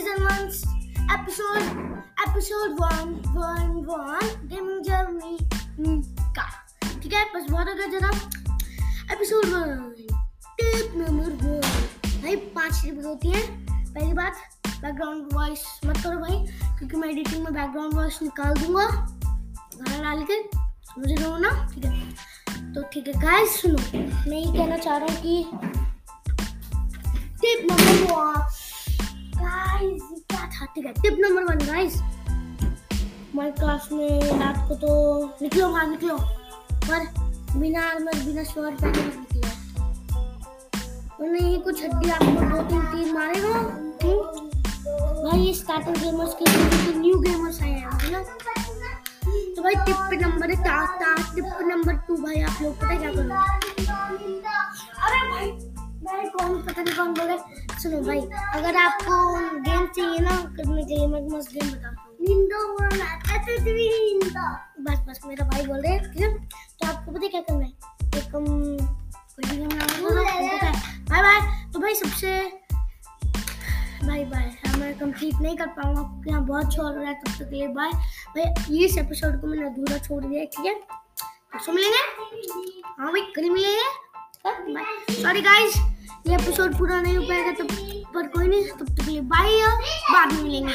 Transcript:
Episode episode one one one gaming journey का ठीक है? बस बहुत गया जरा episode one tip number one भाई, पाँच टिप होती है। पहली बात बैकग्राउंड वॉइस मत करो भाई, क्योंकि मैं एडिटिंग में बैकग्राउंड वॉइस निकाल दूँगा। गाना डाल के, समझ रहे हो ना? ठीक है? तो ठीक है गाइस सुनो। मैं ये कहना चाह रहा हूँ कि टिप नंबर वन ठीक है। टिप नंबर वन गाइस हमारे क्लास में रात को तो निकलो बाहर निकलो। पर बिना आर्मर बिना शॉर्ट पहने मत निकलो। ये कुछ हड्डी आपको दो तीन तीन मारेगा हम्म? भाई ये स्टार्टिंग गेमर्स के लिए न्यू गेमर्स आए हैं ना? तो भाई टिप नंबर ता, ता, टिप नंबर टू भाई आप लोग पता क्या करो अरे भाई भाई कौन पता नहीं कौन बोल? सुनो भाई अगर आपको गेम चाहिए ना करने लिए मैं मस्त गेम बताता हूँ। निंदो बस बस मेरा भाई बोल रहे हैं ठीक तो आपको पता है क्या करना है? एक हम कोई भी गेम बाय बाय। तो भाई सबसे बाय बाय। मैं कंप्लीट नहीं कर पाऊँगा क्योंकि यहाँ बहुत छोड़ रहा है तब तक लिए बाय। भाई इस एपिसोड को मैंने अधूरा छोड़ दिया ठीक है? परसों मिलेंगे? हाँ भाई कल मिलेंगे। सॉरी गाइस ये एपिसोड पूरा नहीं हो पाएगा, तब पर कोई नहीं, तब तक के लिए बाय बाद में मिलेंगे।